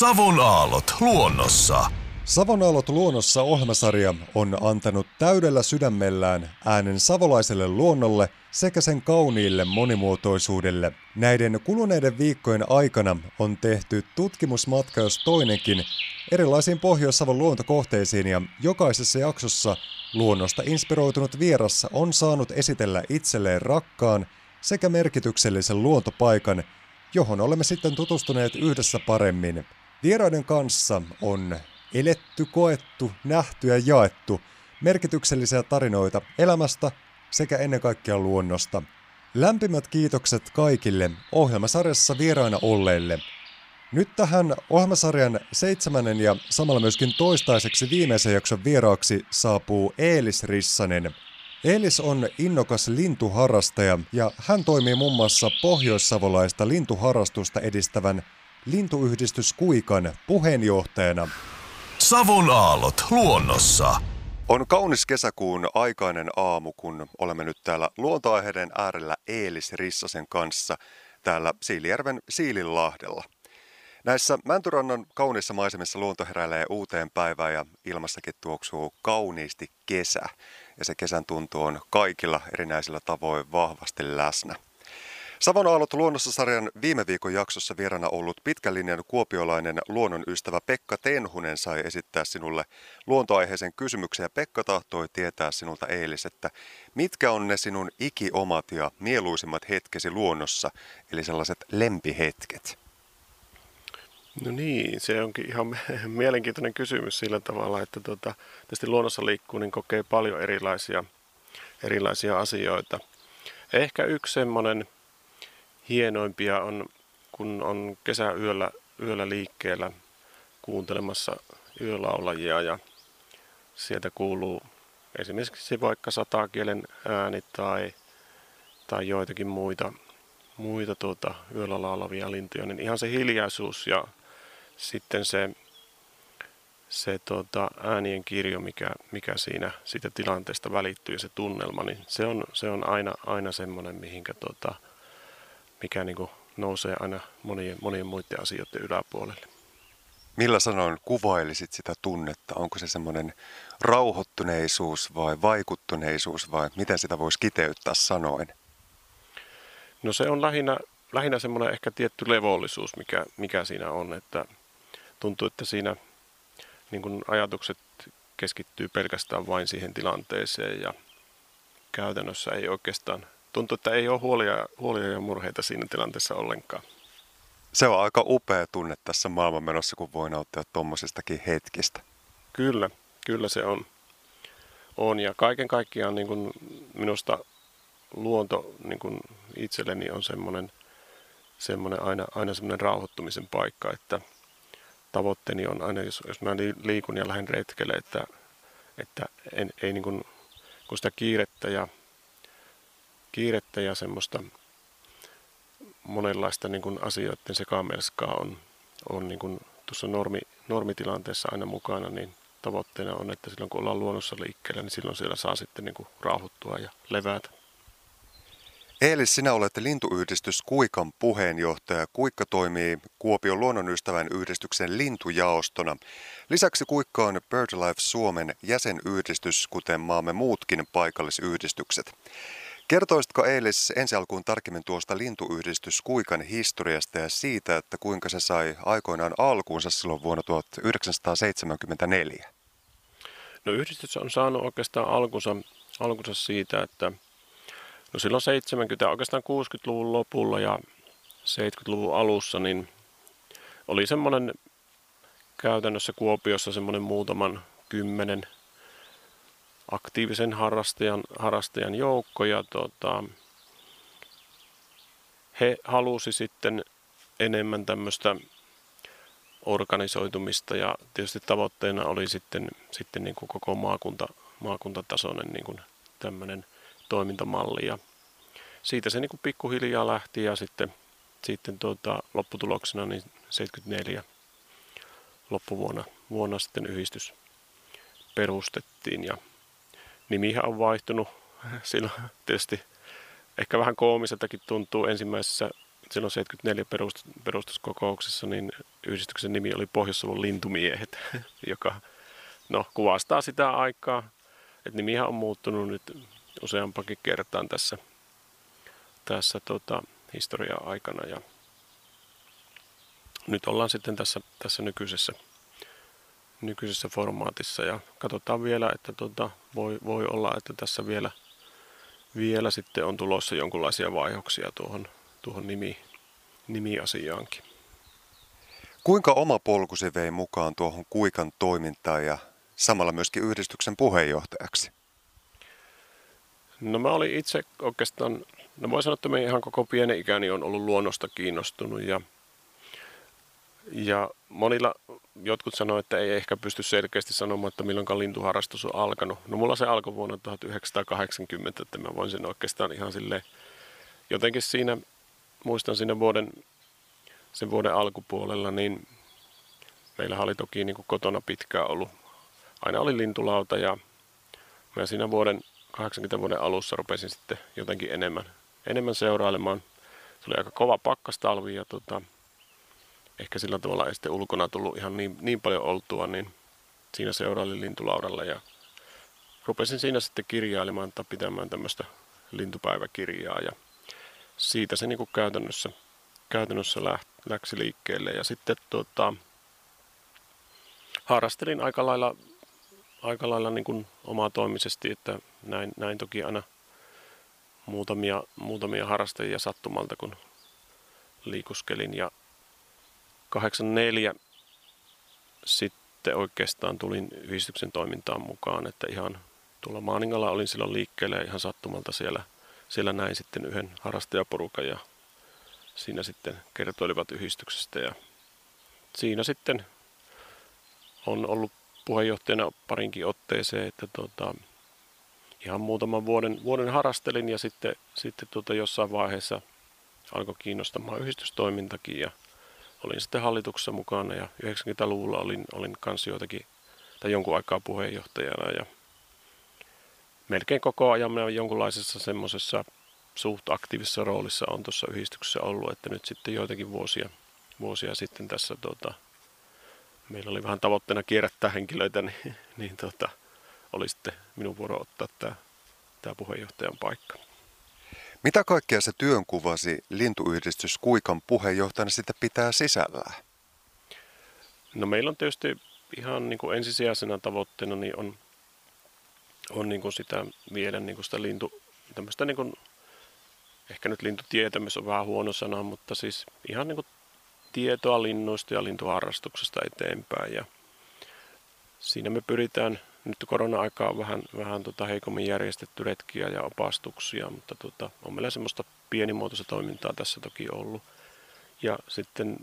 Savon aallot luonnossa. Savonaalot luonnossa ohjelmasarja on antanut täydellä sydämellään äänen savolaiselle luonnolle sekä sen kauniille monimuotoisuudelle. Näiden kuluneiden viikkojen aikana on tehty tutkimusmatka jos toinenkin erilaisiin Pohjois-Savon luontokohteisiin ja jokaisessa jaksossa luonnosta inspiroitunut vieras on saanut esitellä itselleen rakkaan sekä merkityksellisen luontopaikan, johon olemme sitten tutustuneet yhdessä paremmin. Vieraiden kanssa on eletty, koettu, nähty ja jaettu merkityksellisiä tarinoita elämästä sekä ennen kaikkea luonnosta. Lämpimät kiitokset kaikille ohjelmasarjassa vieraina olleille. Nyt tähän ohjelmasarjan seitsemännen ja samalla myöskin toistaiseksi viimeisen jakson vieraaksi saapuu Eelis Rissanen. Eelis on innokas lintuharrastaja ja hän toimii muun muassa pohjoissavolaista lintuharrastusta edistävän lintuyhdistys Kuikan puheenjohtajana. Savon aallot luonnossa. On kaunis kesäkuun aikainen aamu, kun olemme nyt täällä luontoaiheiden äärellä Eelis Rissasen kanssa täällä Siilijärven Siilinlahdella. Näissä Mäntyrannan kauniissa maisemissa luonto heräilee uuteen päivään ja ilmassakin tuoksuu kauniisti kesä. Ja se kesän tuntu on kaikilla erinäisillä tavoin vahvasti läsnä. Savon aallot luonnossa-sarjan viime viikon jaksossa vieraana ollut pitkän linjan kuopiolainen luonnonystävä Pekka Tenhunen sai esittää sinulle luontoaiheisen kysymyksen. Ja Pekka tahtoi tietää sinulta eilis, että mitkä on ne sinun ikiomat ja mieluisimmat hetkesi luonnossa, eli sellaiset lempihetket? No niin, se onkin ihan mielenkiintoinen kysymys sillä tavalla, että tota, tietysti luonnossa liikkuu, niin kokee paljon erilaisia, erilaisia asioita. Ehkä yksi semmoinen hienoimpia on, kun on kesäyöllä yöllä liikkeellä kuuntelemassa yölaulajia ja sieltä kuuluu esimerkiksi vaikka satakielen ääni tai, tai joitakin muita, muita tuota, yöllä laulavia lintuja, niin ihan se hiljaisuus ja sitten se, se tuota, äänien kirjo, mikä, mikä siinä siitä tilanteesta välittyy ja se tunnelma, niin se on, se on aina, aina semmoinen, mihinkä tuota, mikä niin kuin nousee aina monien, monien muiden asioiden yläpuolelle. Millä sanoin kuvailisit sitä tunnetta? Onko se semmoinen rauhoittuneisuus vai vaikuttuneisuus vai miten sitä voisi kiteyttää sanoen? No se on lähinnä, lähinnä semmoinen ehkä tietty levollisuus, mikä, mikä siinä on, että tuntuu, että siinä niin kuin ajatukset keskittyy pelkästään vain siihen tilanteeseen ja käytännössä ei oikeastaan tuntuu, että ei ole huolia, huolia ja murheita siinä tilanteessa ollenkaan. Se on aika upea tunne tässä maailmanmenossa, kun voi nauttia tuommoisistakin hetkistä. Kyllä, kyllä se on. on. Ja kaiken kaikkiaan niin kuin minusta luonto niin kuin itselleni on semmoinen, semmoinen aina, aina semmoinen rauhoittumisen paikka, että tavoitteeni on aina, jos, jos mä liikun ja lähden retkelle, että, että en, ei niin kuin, kun sitä kiirettä ja kiirettä ja semmoista monenlaista niin kuin asioiden sekamelskaa on, on niin kuin tuossa normi, normitilanteessa aina mukana, niin tavoitteena on, että silloin kun ollaan luonnossa liikkeellä, niin silloin siellä saa sitten niin kuin rauhoittua ja levätä. Eelis, sinä olet lintuyhdistys Kuikan puheenjohtaja. Kuikka toimii Kuopion luonnonystävän yhdistyksen lintujaostona. Lisäksi Kuikka on BirdLife Suomen jäsenyhdistys, kuten maamme muutkin paikallisyhdistykset. Kertoisitko Eilis ensi alkuun tarkemmin tuosta lintuyhdistys Kuikan historiasta ja siitä, että kuinka se sai aikoinaan alkuunsa silloin vuonna 1974? No yhdistys on saanut oikeastaan alkunsa, alkunsa siitä, että no silloin 70, oikeastaan 60-luvun lopulla ja 70-luvun alussa, niin oli semmoinen käytännössä Kuopiossa semmoinen muutaman kymmenen aktiivisen harrastajan, harrastajan joukko ja tota, he halusi sitten enemmän tämmöistä organisoitumista ja tietysti tavoitteena oli sitten, sitten niin kuin koko maakunta, maakuntatasoinen niin kuin tämmöinen toimintamalli ja siitä se niin kuin pikkuhiljaa lähti ja sitten, sitten tuota, lopputuloksena niin 74 loppuvuonna vuonna sitten yhdistys perustettiin ja nimihän on vaihtunut. Silloin tietysti ehkä vähän koomiseltakin tuntuu ensimmäisessä silloin 74 perustuskokouksessa, niin yhdistyksen nimi oli Pohjois-Savon lintumiehet, joka no, kuvastaa sitä aikaa. Että nimihän on muuttunut nyt useampakin kertaan tässä, tässä tota, historian aikana. Ja nyt ollaan sitten tässä, tässä nykyisessä, nykyisessä formaatissa ja katsotaan vielä, että tota, voi, voi olla, että tässä vielä, vielä sitten on tulossa jonkinlaisia vaihoksia tuohon, tuohon nimi, nimiasiaankin. Kuinka oma polku se vei mukaan tuohon Kuikan toimintaan ja samalla myöskin yhdistyksen puheenjohtajaksi? No mä olin itse oikeastaan, no voin sanoa, että mä ihan koko pienen ikäni on ollut luonnosta kiinnostunut ja, ja monilla jotkut sanoivat, että ei ehkä pysty selkeästi sanomaan, että milloin lintuharrastus on alkanut. No mulla se alkoi vuonna 1980, että mä voin sen oikeastaan ihan sille jotenkin siinä, muistan siinä vuoden, sen vuoden alkupuolella, niin meillä oli toki niin kotona pitkään ollut, aina oli lintulauta ja mä siinä vuoden 80 vuoden alussa rupesin sitten jotenkin enemmän, enemmän seurailemaan. Se oli aika kova pakkastalvi ja tota, ehkä sillä tavalla ei sitten ulkona tullut ihan niin, niin paljon oltua, niin siinä seurailin lintulaudalla. Ja rupesin siinä sitten kirjailemaan tai pitämään tämmöistä lintupäiväkirjaa. Ja siitä se niin kuin käytännössä, käytännössä läksi liikkeelle. Ja sitten tota, harrastelin aika lailla aika lailla niin kuin toimisesti, että näin, näin toki aina muutamia, muutamia harrastajia sattumalta, kun liikuskelin. Ja 84 sitten oikeastaan tulin yhdistyksen toimintaan mukaan, että ihan tuolla Maaningalla olin silloin liikkeellä ja ihan sattumalta siellä, siellä näin sitten yhden harrastajaporukan ja siinä sitten kertoilivat yhdistyksestä ja siinä sitten on ollut puheenjohtajana parinkin otteeseen, että tota, ihan muutaman vuoden, vuoden harrastelin ja sitten, sitten tota jossain vaiheessa alkoi kiinnostamaan yhdistystoimintakin ja olin sitten hallituksessa mukana ja 90-luvulla olin, olin kanssa joitakin tai jonkun aikaa puheenjohtajana ja melkein koko ajan minä jonkunlaisessa semmoisessa suht aktiivisessa roolissa on tuossa yhdistyksessä ollut, että nyt sitten joitakin vuosia, vuosia sitten tässä tota, meillä oli vähän tavoitteena kierrättää henkilöitä, niin, niin tota, oli sitten minun vuoro ottaa tämä, tämä puheenjohtajan paikka. Mitä kaikkea se työnkuvasi lintuyhdistys Kuikan puheenjohtajana sitten pitää sisällään? No meillä on tietysti ihan niin kuin ensisijaisena tavoitteena niin on, on niin kuin sitä viedä niin kuin sitä lintu, niin kuin, ehkä nyt lintutietämys on vähän huono sana, mutta siis ihan niin kuin tietoa linnuista ja lintuharrastuksesta eteenpäin. Ja siinä me pyritään, nyt korona-aikaa on vähän, vähän tota heikommin järjestetty retkiä ja opastuksia, mutta tota, on meillä semmoista pienimuotoista toimintaa tässä toki ollut. Ja sitten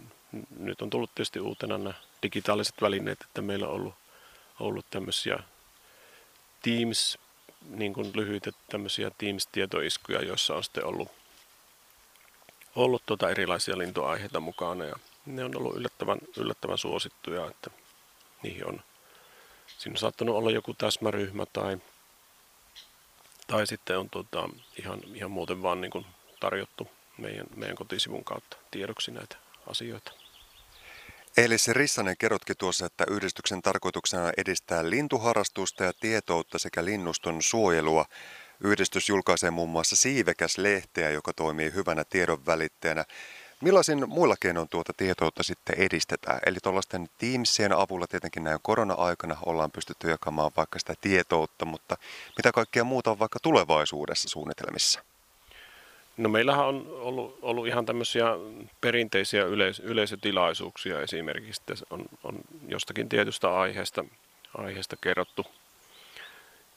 nyt on tullut tietysti uutena nämä digitaaliset välineet, että meillä on ollut, ollut tämmöisiä Teams, niin kuin lyhyitä tämmöisiä Teams-tietoiskuja, joissa on sitten ollut ollut tuota erilaisia lintuaiheita mukana ja ne on ollut yllättävän, yllättävän suosittuja, että niihin on, siinä on saattanut olla joku täsmäryhmä tai, tai sitten on tuota, ihan, ihan muuten vaan niin kuin tarjottu meidän, meidän kotisivun kautta tiedoksi näitä asioita. Eli se Rissanen kerrotkin tuossa, että yhdistyksen tarkoituksena edistää lintuharrastusta ja tietoutta sekä linnuston suojelua. Yhdistys julkaisee muun muassa Siivekäs-lehteä, joka toimii hyvänä tiedon välittäjänä. Millaisin muilla keinoin tuota tietoutta sitten edistetään? Eli tuollaisten Teamsien avulla tietenkin näin korona-aikana ollaan pystytty jakamaan vaikka sitä tietoutta, mutta mitä kaikkea muuta on vaikka tulevaisuudessa suunnitelmissa? No meillähän on ollut, ollut ihan tämmöisiä perinteisiä yleis- yleisötilaisuuksia esimerkiksi. On, on jostakin tietystä aiheesta, aiheesta kerrottu,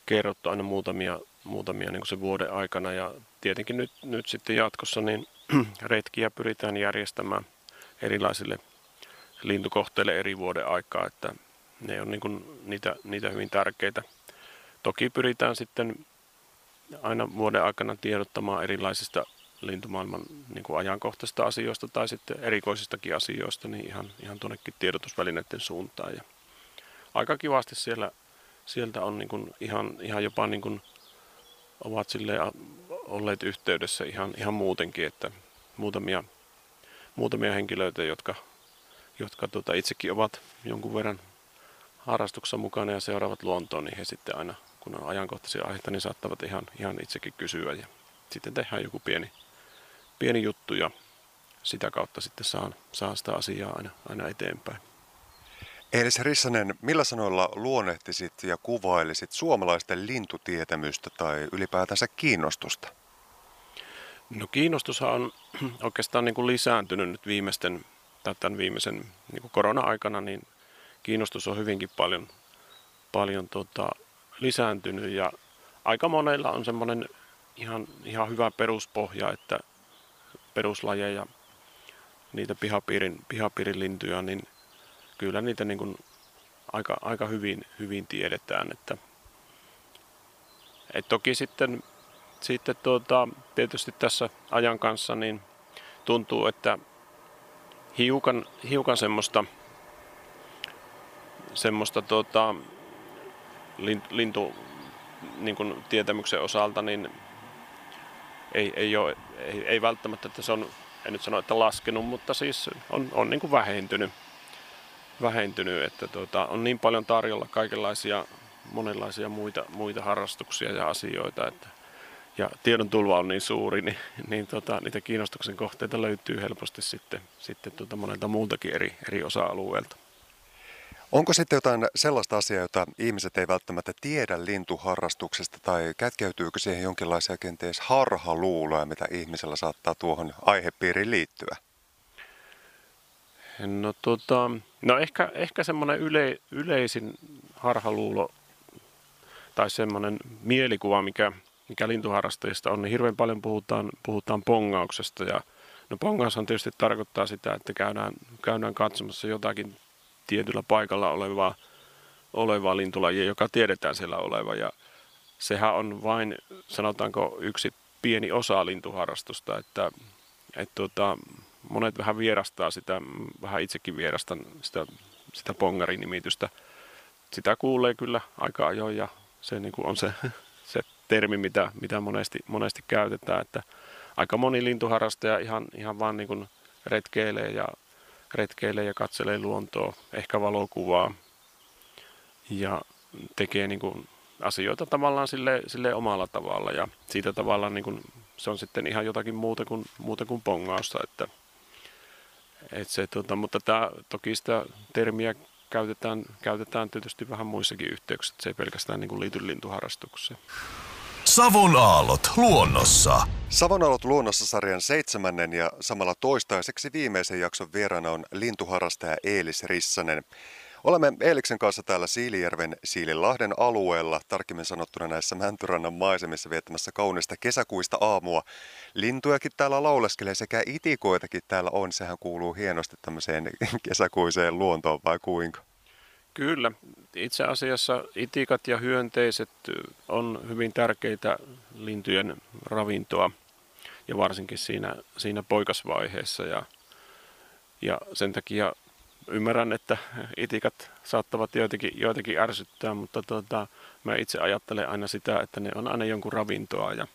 kerrottu aina muutamia muutamia niin kuin se vuoden aikana. Ja tietenkin nyt, nyt sitten jatkossa niin retkiä pyritään järjestämään erilaisille lintukohteille eri vuoden aikaa, että ne on niin kuin niitä, niitä hyvin tärkeitä. Toki pyritään sitten aina vuoden aikana tiedottamaan erilaisista lintumaailman niin kuin ajankohtaisista asioista tai sitten erikoisistakin asioista niin ihan, ihan tuonnekin tiedotusvälineiden suuntaan. Ja aika kivasti siellä, sieltä on niin kuin ihan, ihan jopa niin kuin ovat sille olleet yhteydessä ihan, ihan muutenkin, että muutamia muutamia henkilöitä, jotka, jotka tuota, itsekin ovat jonkun verran harrastuksessa mukana ja seuraavat luontoon, niin he sitten aina, kun on ajankohtaisia aiheita, niin saattavat ihan, ihan itsekin kysyä ja sitten tehdään joku pieni, pieni juttu ja sitä kautta sitten saan, saan sitä asiaa aina, aina eteenpäin. Eilis Rissanen, millä sanoilla luonnehtisit ja kuvailisit suomalaisten lintutietämystä tai ylipäätänsä kiinnostusta? No kiinnostushan on oikeastaan niin kuin lisääntynyt nyt viimeisten, tai tämän viimeisen niin kuin korona-aikana, niin kiinnostus on hyvinkin paljon, paljon tota, lisääntynyt ja aika monella on semmoinen ihan, ihan hyvä peruspohja, että peruslajeja, niitä pihapiirin, pihapiirin lintuja, niin kyllä niitä niin kuin aika, aika hyvin, hyvin tiedetään. Että, et toki sitten, sitten tuota, tietysti tässä ajan kanssa niin tuntuu, että hiukan, hiukan semmoista, semmoista tuota, lintu niin kuin tietämyksen osalta niin ei, ei, ole, ei, ei välttämättä, että se on, en nyt sano, että laskenut, mutta siis on, on niin kuin vähentynyt vähentynyt, että tuota, on niin paljon tarjolla kaikenlaisia monenlaisia muita, muita harrastuksia ja asioita, että, ja tiedon tulva on niin suuri, niin, niin tota, niitä kiinnostuksen kohteita löytyy helposti sitten, sitten tuota monelta muultakin eri, eri osa-alueelta. Onko sitten jotain sellaista asiaa, jota ihmiset ei välttämättä tiedä lintuharrastuksesta, tai kätkeytyykö siihen jonkinlaisia kenties harhaluuloja, mitä ihmisellä saattaa tuohon aihepiiriin liittyä? No, tota, no ehkä, ehkä semmoinen yle, yleisin harhaluulo tai semmoinen mielikuva, mikä, mikä lintuharrastajista on, niin hirveän paljon puhutaan, puhutaan pongauksesta. Ja, no pongaushan tietysti tarkoittaa sitä, että käydään, käydään katsomassa jotakin tietyllä paikalla olevaa, olevaa lintulajia, joka tiedetään siellä oleva. Ja sehän on vain, sanotaanko, yksi pieni osa lintuharrastusta, että, että tuota, monet vähän vierastaa sitä, vähän itsekin vierastan sitä, sitä pongarinimitystä. Sitä kuulee kyllä aika ajoin ja se niin kuin on se, se termi, mitä, mitä monesti, monesti käytetään, että aika moni lintuharrastaja ihan, ihan vaan niin kuin retkeilee ja retkeilee ja katselee luontoa, ehkä valokuvaa ja tekee niin kuin asioita tavallaan sille, sille omalla tavalla ja siitä tavalla niin kuin, se on sitten ihan jotakin muuta kuin, muuta kuin pongausta, että et se, tota, mutta tää, toki sitä termiä käytetään, käytetään tietysti vähän muissakin yhteyksissä, se ei pelkästään niin kuin liity lintuharrastukseen. Savon aallot luonnossa. Savon aallot luonnossa sarjan seitsemännen ja samalla toistaiseksi viimeisen jakson vieraana on lintuharrastaja Eelis Rissanen. Olemme Eeliksen kanssa täällä Siilijärven Siililahden alueella, tarkemmin sanottuna näissä Mäntyrannan maisemissa viettämässä kaunista kesäkuista aamua. Lintujakin täällä lauleskelee sekä itikoitakin täällä on. Sehän kuuluu hienosti tämmöiseen kesäkuiseen luontoon vai kuinka? Kyllä. Itse asiassa itikat ja hyönteiset on hyvin tärkeitä lintujen ravintoa ja varsinkin siinä, siinä poikasvaiheessa. Ja, ja sen takia ymmärrän, että itikat saattavat joitakin, joitakin ärsyttää, mutta tota, mä itse ajattelen aina sitä, että ne on aina jonkun ravintoa ja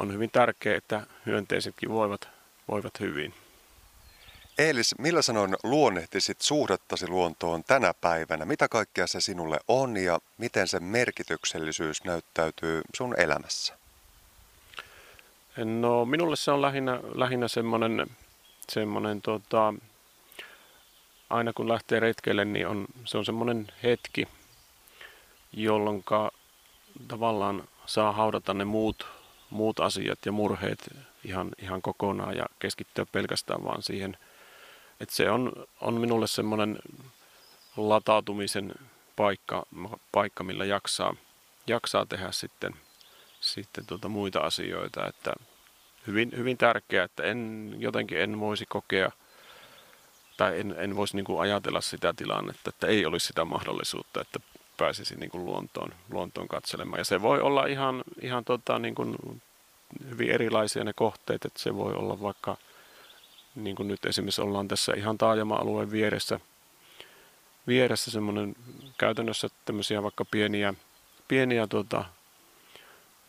on hyvin tärkeää, että hyönteisetkin voivat, voivat hyvin. Eelis, millä sanoin luonnehtisit suhdettasi luontoon tänä päivänä? Mitä kaikkea se sinulle on ja miten sen merkityksellisyys näyttäytyy sun elämässä? No minulle se on lähinnä, lähinnä semmoinen, semmoinen tota, aina kun lähtee retkeille, niin on, se on semmoinen hetki, jolloin tavallaan saa haudata ne muut, muut asiat ja murheet ihan, ihan kokonaan ja keskittyä pelkästään vaan siihen. Että se on, on minulle semmoinen latautumisen paikka, paikka millä jaksaa, jaksaa tehdä sitten, sitten tuota muita asioita. Että hyvin, hyvin tärkeää, että en, jotenkin en voisi kokea – tai en, en voisi niin kuin ajatella sitä tilannetta, että ei olisi sitä mahdollisuutta, että pääsisi niin kuin luontoon, luontoon katselemaan. Ja se voi olla ihan, ihan tota, niin kuin hyvin erilaisia ne kohteet, että se voi olla vaikka, niin kuin nyt esimerkiksi ollaan tässä ihan taajama-alueen vieressä, vieressä semmoinen käytännössä tämmöisiä vaikka pieniä, pieniä tota,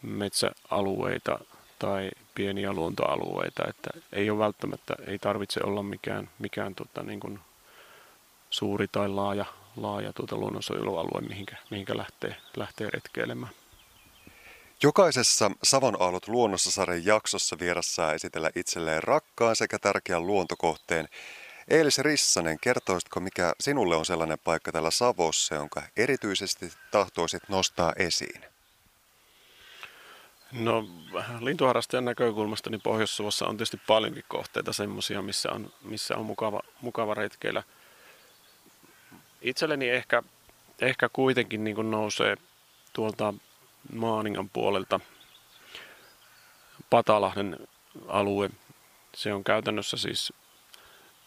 metsäalueita tai pieniä luontoalueita, että ei ole välttämättä, ei tarvitse olla mikään, mikään tota, niin kuin suuri tai laaja, laaja tuota luonnonsuojelualue, mihinkä, mihinkä lähtee, lähtee retkeilemään. Jokaisessa Savon aallot luonnossa sarjan jaksossa vierassa esitellä itselleen rakkaan sekä tärkeän luontokohteen. Eelis Rissanen, kertoisitko mikä sinulle on sellainen paikka täällä Savossa, jonka erityisesti tahtoisit nostaa esiin? No lintuharrastajan näkökulmasta niin Pohjois-Savossa on tietysti paljonkin kohteita semmoisia, missä on, missä on mukava, mukava retkeillä. Itselleni ehkä, ehkä kuitenkin niin kuin nousee tuolta Maaningan puolelta Patalahden alue. Se on käytännössä siis,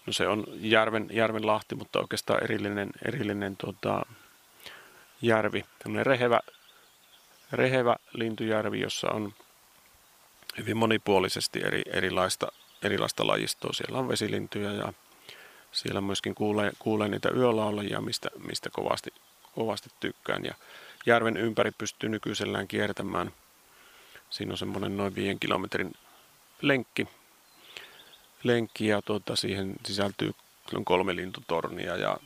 no se on järven, järven lahti, mutta oikeastaan erillinen, erillinen tuota, järvi. Tämmöinen rehevä, rehevä lintujärvi, jossa on hyvin monipuolisesti eri, erilaista, erilaista lajistoa. Siellä on vesilintuja ja siellä myöskin kuulee, kuulee niitä yölaulajia, mistä, mistä kovasti, kovasti tykkään. Ja järven ympäri pystyy nykyisellään kiertämään. Siinä on semmoinen noin viiden kilometrin lenkki, lenkki ja tuota, siihen sisältyy kolme lintutornia ja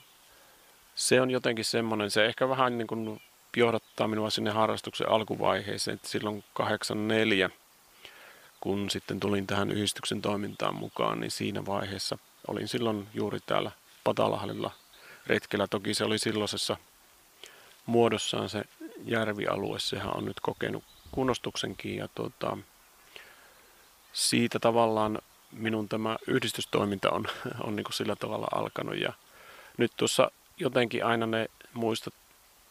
se on jotenkin semmoinen, se ehkä vähän niin kuin johdattaa minua sinne harrastuksen alkuvaiheeseen, että silloin 84, kun sitten tulin tähän yhdistyksen toimintaan mukaan, niin siinä vaiheessa olin silloin juuri täällä Patalahdella retkellä. Toki se oli silloisessa muodossaan se järvialue, sehän on nyt kokenut kunnostuksenkin ja tuota, siitä tavallaan minun tämä yhdistystoiminta on, on niin kuin sillä tavalla alkanut ja nyt tuossa jotenkin aina ne muistot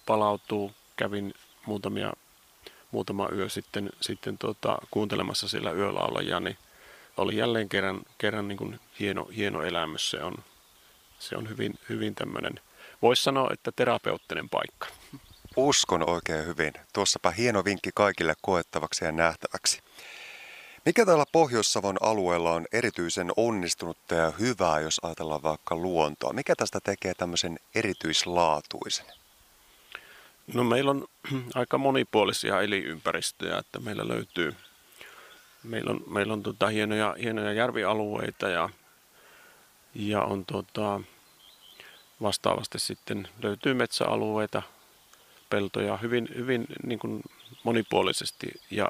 palautuu. Kävin muutamia, muutama yö sitten, sitten tuota, kuuntelemassa sillä yölaulajia, niin oli jälleen kerran, kerran niin kuin hieno, hieno elämys. Se on, se on hyvin, hyvin tämmöinen, voisi sanoa, että terapeuttinen paikka. Uskon oikein hyvin. Tuossapa hieno vinkki kaikille koettavaksi ja nähtäväksi. Mikä täällä Pohjois-Savon alueella on erityisen onnistunutta ja hyvää, jos ajatellaan vaikka luontoa? Mikä tästä tekee tämmöisen erityislaatuisen? No meillä on aika monipuolisia elinympäristöjä, että meillä löytyy, meillä on, meillä on tota hienoja, hienoja järvialueita ja, ja on tota, vastaavasti sitten löytyy metsäalueita, peltoja hyvin, hyvin niin kuin monipuolisesti ja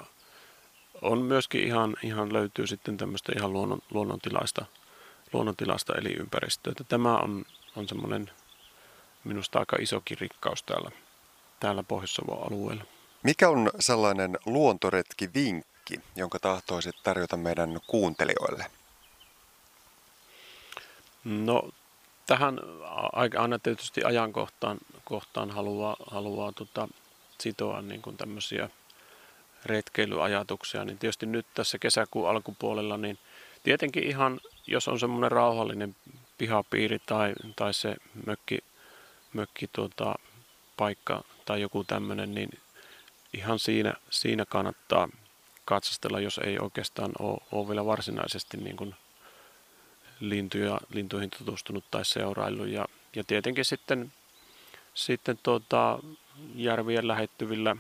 on myöskin ihan, ihan löytyy sitten tämmöistä ihan luonnon, luonnontilaista, luonnontilaista elinympäristöä. Tämä on, on semmoinen minusta aika isokin rikkaus täällä, täällä pohjois alueella. Mikä on sellainen luontoretki vinkki, jonka tahtoisit tarjota meidän kuuntelijoille? No tähän aina tietysti ajankohtaan kohtaan haluaa, haluaa tota, sitoa niin kuin tämmöisiä retkeilyajatuksia, niin tietysti nyt tässä kesäkuun alkupuolella, niin tietenkin ihan, jos on semmoinen rauhallinen pihapiiri tai, tai se mökki, mökki tuota, paikka tai joku tämmöinen, niin ihan siinä, siinä kannattaa katsastella, jos ei oikeastaan ole, ole vielä varsinaisesti niin kuin lintuja, lintuihin tutustunut tai seuraillut. Ja, ja tietenkin sitten, sitten tuota, järvien lähettyvillä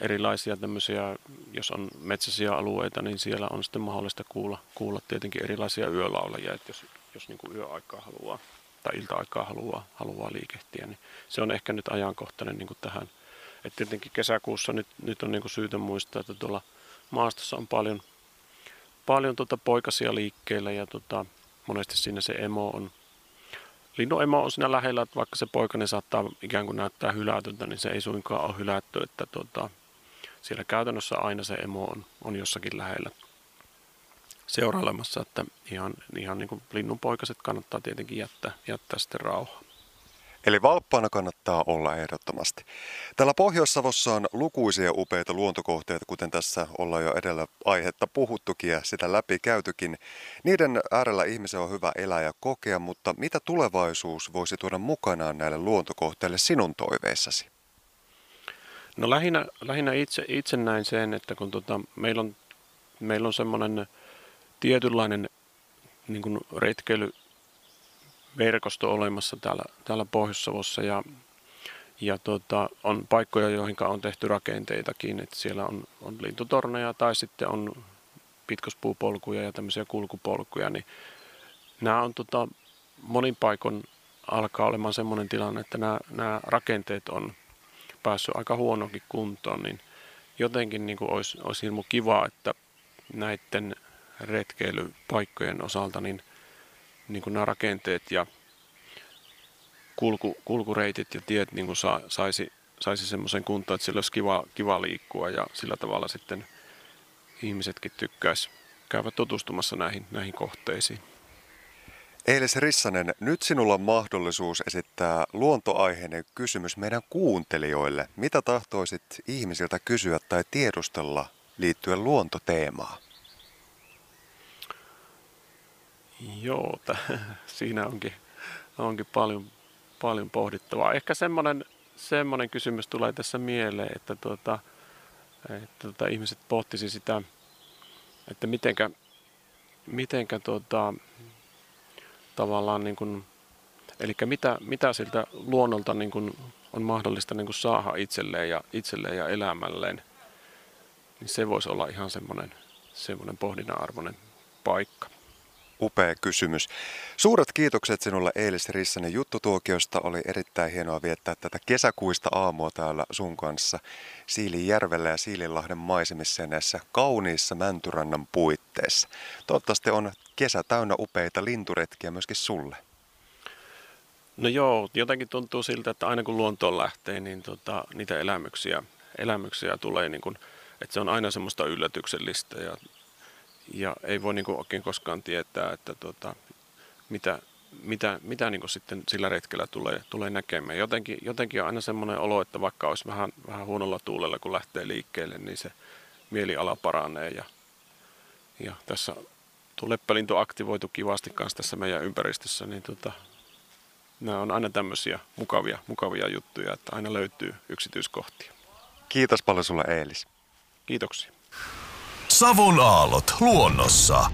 erilaisia tämmöisiä, jos on metsäisiä alueita, niin siellä on sitten mahdollista kuulla, kuulla tietenkin erilaisia yölaulajia, että jos, jos niin kuin yöaikaa haluaa tai ilta-aikaa haluaa, haluaa liikehtiä, niin se on ehkä nyt ajankohtainen niin kuin tähän. että tietenkin kesäkuussa nyt, nyt on niin kuin syytä muistaa, että tuolla maastossa on paljon, paljon tuota poikasia liikkeellä ja tuota, monesti siinä se emo on, linnun emo on siinä lähellä, että vaikka se poikainen saattaa ikään kuin näyttää hylätyltä, niin se ei suinkaan ole hylätty, että tuota, siellä käytännössä aina se emo on, on jossakin lähellä seurailemassa, että ihan, ihan niin kuin linnunpoikaset kannattaa tietenkin jättää, jättää sitten rauhaa. Eli valppaana kannattaa olla ehdottomasti. Täällä Pohjois-Savossa on lukuisia upeita luontokohteita, kuten tässä ollaan jo edellä aihetta puhuttukin ja sitä läpi käytykin. Niiden äärellä ihmisen on hyvä elää ja kokea, mutta mitä tulevaisuus voisi tuoda mukanaan näille luontokohteille sinun toiveissasi? No lähinnä, lähinnä itse, itse näin sen, että kun tota, meillä on, meillä on semmoinen tietynlainen niin kuin retkeilyverkosto olemassa täällä, täällä Pohjois-Savossa ja, Ja tota, on paikkoja, joihin on tehty rakenteitakin, että siellä on, on lintutorneja tai sitten on pitkospuupolkuja ja tämmöisiä kulkupolkuja, niin nämä on tota, monin paikon alkaa olemaan semmoinen tilanne, että nämä, nämä rakenteet on päässyt aika huonokin kuntoon, niin jotenkin niin kuin olisi, olisi hirmu kiva, että näiden retkeilypaikkojen osalta niin, niin kuin nämä rakenteet ja kulku, kulkureitit ja tiet niin kuin sa, saisi, saisi semmoisen kuntoon, että sillä olisi kiva, kiva liikkua ja sillä tavalla sitten ihmisetkin tykkäisi käydä tutustumassa näihin, näihin kohteisiin. Eilis Rissanen, nyt sinulla on mahdollisuus esittää luontoaiheinen kysymys meidän kuuntelijoille. Mitä tahtoisit ihmisiltä kysyä tai tiedustella liittyen luontoteemaan? Joo, t- siinä onkin, onkin paljon, paljon pohdittavaa. Ehkä semmoinen, semmoinen kysymys tulee tässä mieleen, että, tuota, että tuota, ihmiset pohtisi sitä, että mitenkä, mitenkä tuota, tavallaan niin kuin, eli mitä, mitä siltä luonnolta niin kuin on mahdollista niin kuin saada itselleen ja, itselleen ja elämälleen, niin se voisi olla ihan semmoinen, semmoinen pohdinnan arvoinen paikka. Upea kysymys. Suuret kiitokset sinulle Eilis Rissanen juttutuokiosta. Oli erittäin hienoa viettää tätä kesäkuista aamua täällä sun kanssa Siilinjärvellä ja Siilinlahden maisemissa ja näissä kauniissa Mäntyrannan puitteissa. Toivottavasti on kesä täynnä upeita linturetkiä myöskin sulle. No joo, jotenkin tuntuu siltä, että aina kun luontoon lähtee, niin tota, niitä elämyksiä, elämyksiä tulee, niin kuin, että se on aina semmoista yllätyksellistä ja ja ei voi niin oikein koskaan tietää, että tota, mitä, mitä, mitä niin sitten sillä retkellä tulee, tulee näkemään. Jotenkin, jotenkin on aina semmoinen olo, että vaikka olisi vähän, vähän huonolla tuulella, kun lähtee liikkeelle, niin se mieliala paranee. Ja, ja tässä tuleppelinto aktivoitu kivasti kanssa tässä meidän ympäristössä, niin tota, nämä on aina tämmöisiä mukavia, mukavia juttuja, että aina löytyy yksityiskohtia. Kiitos paljon sulle Eelis. Kiitoksia. Savon aallot luonnossa.